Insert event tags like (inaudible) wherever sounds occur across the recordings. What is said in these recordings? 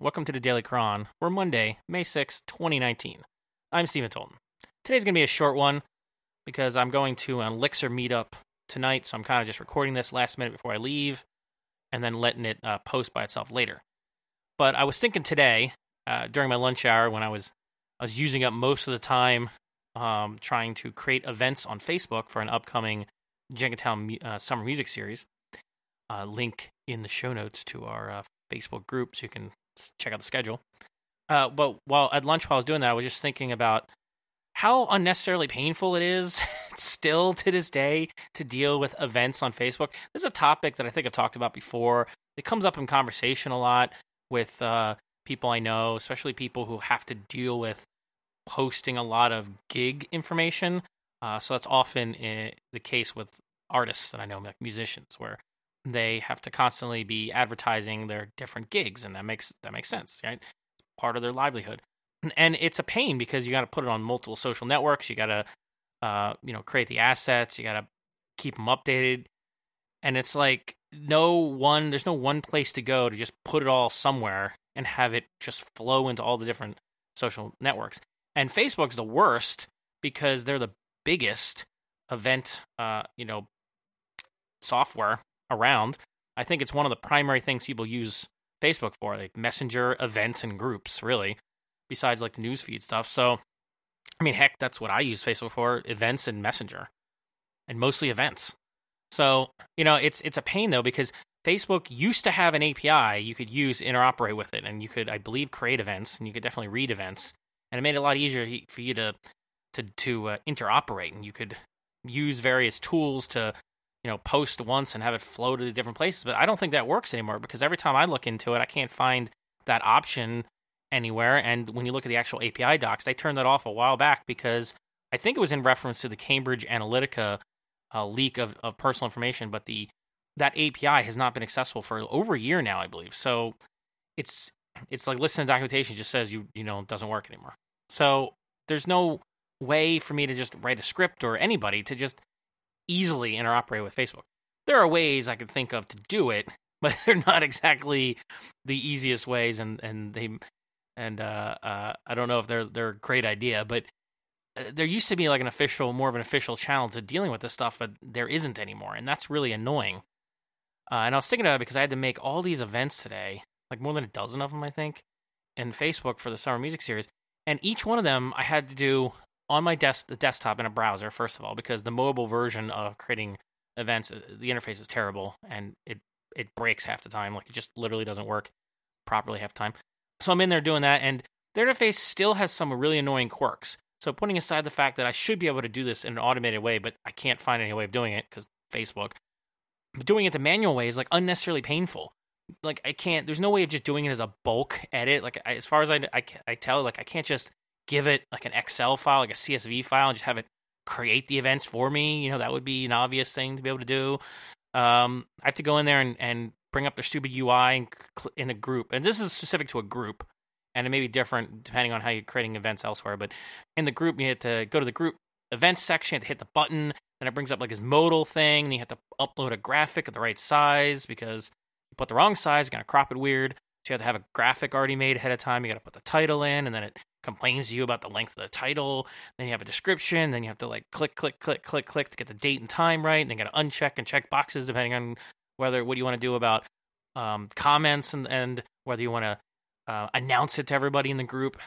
Welcome to the Daily Chron. We're Monday, May 6, 2019. I'm Stephen Tolton. Today's going to be a short one because I'm going to an Elixir meetup tonight, so I'm kind of just recording this last minute before I leave and then letting it uh, post by itself later. But I was thinking today, uh, during my lunch hour, when I was I was using up most of the time um, trying to create events on Facebook for an upcoming Jenkintown uh, summer music series. Uh, link in the show notes to our uh, Facebook group so you can check out the schedule. Uh, but while at lunch, while I was doing that, I was just thinking about how unnecessarily painful it is (laughs) still to this day to deal with events on Facebook. This is a topic that I think I've talked about before. It comes up in conversation a lot with uh, people I know, especially people who have to deal with posting a lot of gig information. Uh, so that's often eh, the case with artists that I know, like musicians, where they have to constantly be advertising their different gigs, and that makes that makes sense, right? Part of their livelihood, and it's a pain because you got to put it on multiple social networks. You got to, uh, you know, create the assets. You got to keep them updated, and it's like no one. There's no one place to go to just put it all somewhere and have it just flow into all the different social networks. And Facebook's the worst because they're the biggest event, uh, you know, software around. I think it's one of the primary things people use Facebook for, like messenger events and groups, really, besides like the newsfeed stuff. So, I mean, heck, that's what I use Facebook for events and messenger, and mostly events. So, you know, it's it's a pain though because Facebook used to have an API you could use interoperate with it, and you could, I believe, create events, and you could definitely read events, and it made it a lot easier for you to to to uh, interoperate, and you could use various tools to you know, post once and have it flow to the different places. But I don't think that works anymore because every time I look into it, I can't find that option anywhere. And when you look at the actual API docs, they turned that off a while back because I think it was in reference to the Cambridge Analytica uh, leak of, of personal information, but the that API has not been accessible for over a year now, I believe. So it's it's like listening to documentation just says you you know it doesn't work anymore. So there's no way for me to just write a script or anybody to just easily interoperate with Facebook. There are ways I could think of to do it, (laughs) but they're not exactly the easiest ways, and and they and uh, uh, I don't know if they're they're a great idea, but uh, there used to be like an official, more of an official channel to dealing with this stuff, but there isn't anymore, and that's really annoying. Uh, and I was thinking about it because I had to make all these events today, like more than a dozen of them, I think, in Facebook for the summer music series, and each one of them I had to do on my desk, the desktop in a browser, first of all, because the mobile version of creating events, uh, the interface is terrible and it it breaks half the time. Like it just literally doesn't work properly half the time. So I'm in there doing that, and the interface still has some really annoying quirks. So putting aside the fact that I should be able to do this in an automated way, but I can't find any way of doing it because Facebook. But doing it the manual way is like unnecessarily painful. Like I can't. There's no way of just doing it as a bulk edit. Like I, as far as I, I, I tell, like I can't just give it like an Excel file, like a CSV file, and just have it create the events for me. You know, that would be an obvious thing to be able to do. Um, I have to go in there and, and bring up their stupid UI in a group. And this is specific to a group, and it may be different depending on how you're creating events elsewhere. But in the group, you have to go to the group events section, hit the button, then it brings up like this modal thing, and you have to upload a graphic at the right size because you put the wrong size, you're going to crop it weird. So you have to have a graphic already made ahead of time. You got to put the title in, and then it complains to you about the length of the title. Then you have a description. Then you have to like click, click, click, click, click to get the date and time right. And then you got to uncheck and check boxes depending on whether what you want to do about um, comments and, and whether you want to uh, announce it to everybody in the group.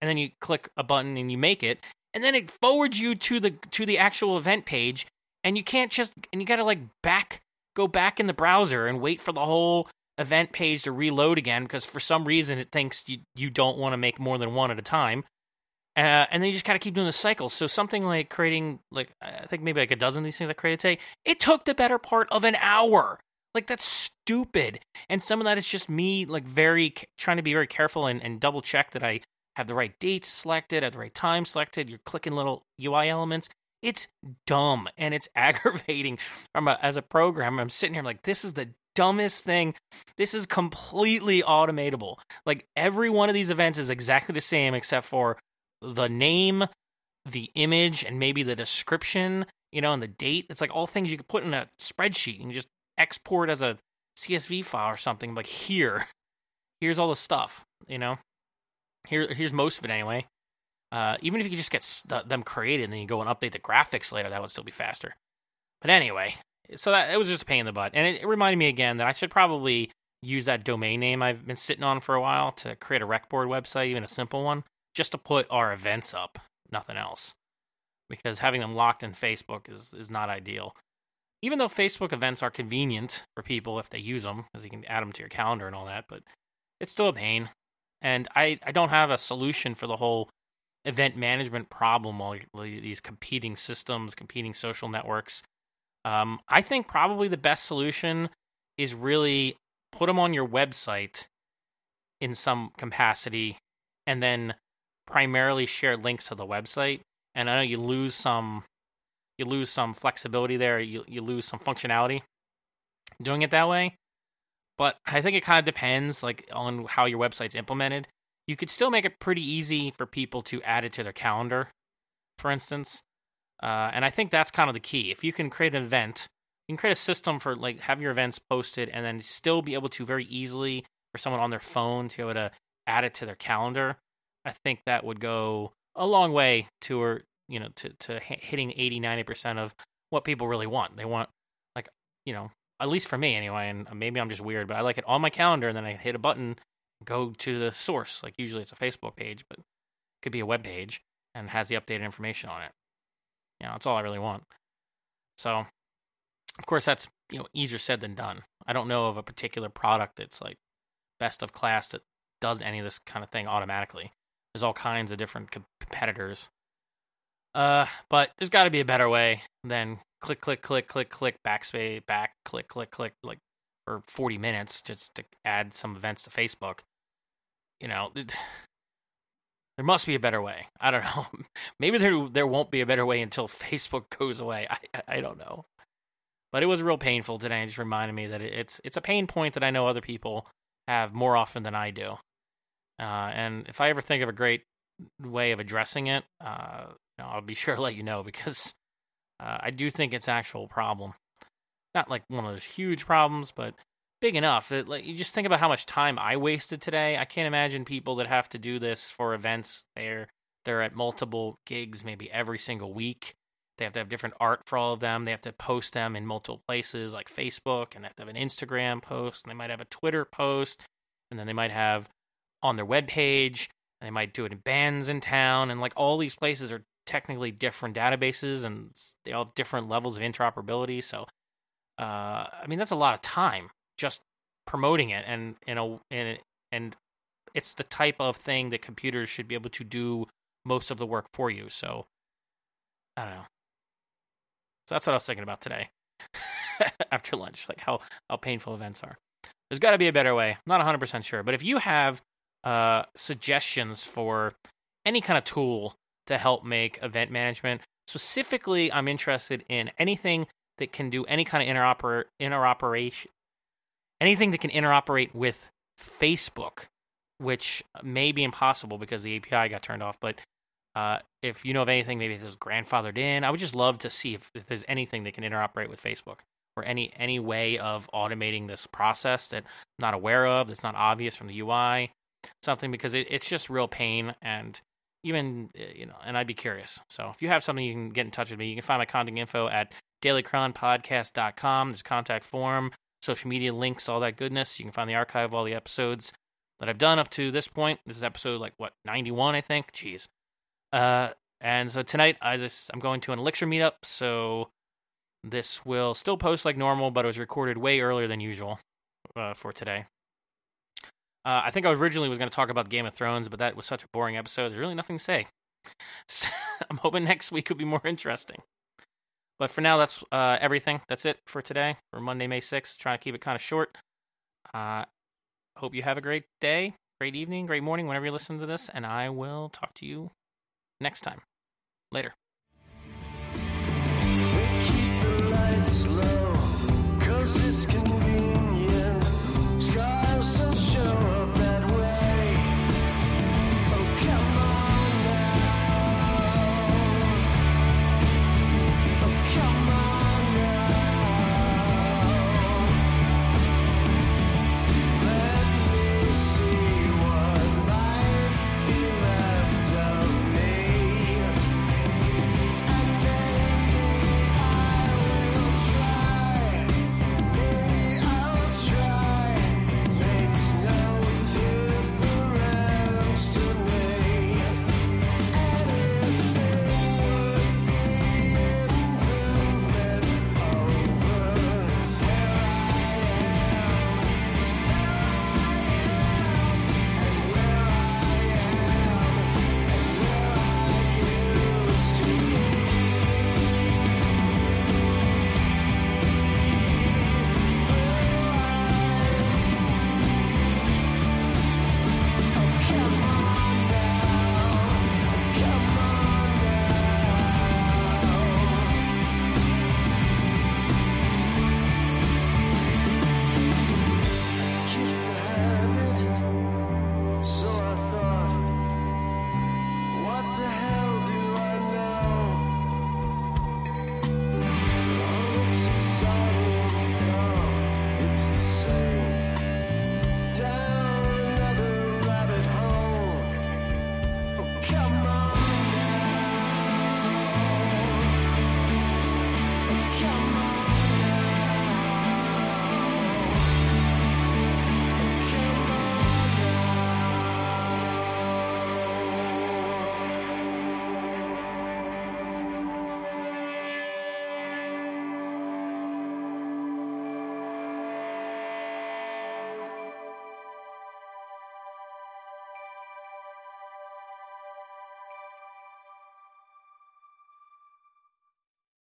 And then you click a button and you make it, and then it forwards you to the to the actual event page. And you can't just and you got to like back go back in the browser and wait for the whole event page to reload again because for some reason it thinks you, you don't want to make more than one at a time. Uh, and then you just kind of keep doing the cycle. So something like creating, like I think maybe like a dozen of these things I created today, it took the better part of an hour. Like that's stupid. And some of that is just me, like very trying to be very careful and, and double check that I have the right dates selected at the right time selected. You're clicking little UI elements. It's dumb and it's (laughs) aggravating. From a, as a programmer, I'm sitting here I'm like, this is the dumbest thing. This is completely automatable. Like every one of these events is exactly the same except for the name, the image, and maybe the description, you know, and the date. It's like all things you could put in a spreadsheet and just export as a CSV file or something like here. here's all the stuff, you know. Here, here's most of it anyway. Uh, even if you could just get st- them created and then you go and update the graphics later, that would still be faster. But anyway, so that it was just a pain in the butt, and it, it reminded me again that I should probably use that domain name I've been sitting on for a while to create a rec board website, even a simple one, just to put our events up, nothing else. Because having them locked in Facebook is is not ideal. Even though Facebook events are convenient for people if they use them, because you can add them to your calendar and all that, but it's still a pain. And I, I don't have a solution for the whole event management problem, all these competing systems, competing social networks. Um, I think probably the best solution is really put them on your website in some capacity and then primarily share links to the website. And I know you lose some you lose some flexibility there, you you lose some functionality doing it that way. But I think it kind of depends like on how your website's implemented. You could still make it pretty easy for people to add it to their calendar, for instance. Uh, and I think that's kind of the key. If you can create an event, you can create a system for like have your events posted and then still be able to very easily for someone on their phone to be able to add it to their calendar. I think that would go a long way to or you know to to hitting 80 90% of what people really want. They want like you know at least for me anyway and maybe I'm just weird but I like it on my calendar and then I hit a button go to the source like usually it's a Facebook page but it could be a web page and has the updated information on it. You know, that's all I really want. So, of course, that's you know easier said than done. I don't know of a particular product that's like best of class that does any of this kind of thing automatically. There's all kinds of different competitors. Uh, but there's got to be a better way than click, click, click, click, click, backspace, back, click, click, click, like for 40 minutes just to add some events to Facebook. You know, there must be a better way. (laughs) I don't know. Maybe there there won't be a better way until (laughs) Facebook goes away. I I don't know. But it was real painful today. It just reminded me that it's it's a pain point that I know other people have more often than I do. Uh, and if I ever think of a great way of addressing it, uh, I'll be (laughs) sure to let you know because uh, I do think it's actual problem. Not like one of those huge problems, but big enough that like you just think about how much time I wasted today. I can't imagine people that have to do this for events. They're they're at multiple gigs maybe every single week. They have to have different art for all of them. They have to post them in multiple places like Facebook and they have to have an Instagram post and they might have a Twitter post and then they might have on their web page and they might do it in Bandsintown and like all these places are technically different databases and they all have different levels of interoperability. So uh, I mean that's a lot of time just promoting it and you know and and it's the type of thing that computers should be able to do most of the work for you. So I don't know. So that's what I was thinking about today (laughs) after lunch, like how how painful events are. There's got to be a better way. Not 100% sure, but if you have uh, suggestions for any kind of tool to help make event management, specifically, I'm interested in anything that can do any kind of interoper interoperation anything that can interoperate with Facebook, which may be impossible because the API got turned off. But uh, if you know of anything, maybe it was grandfathered in. I would just love to see if, if there's anything that can interoperate with Facebook or any any way of automating this process that I'm not aware of, that's not obvious from the UI, something because it, it's just real pain and even uh, you know, and I'd be curious. So if you have something, you can get in touch with me. You can find my contact info at dailychronpodcast.com. There's a contact form social media links, all that goodness. You can find the archive of all the episodes that I've done up to this point. This is episode like what 91, I think. Jeez. Uh, and so tonight I just I'm going to an Elixir meetup, so this will still post like normal, but it was recorded way earlier than usual uh, for today. Uh, I think I originally was going to talk about Game of Thrones, but that was such a boring episode. There's really nothing to say. (laughs) So I'm hoping next week will be more interesting. But for now, that's uh, everything. That's it for today, for Monday, May 6th. Trying to keep it kind of short. Uh, hope you have a great day, great evening, great morning, whenever you listen to this, and I will talk to you next time. Later.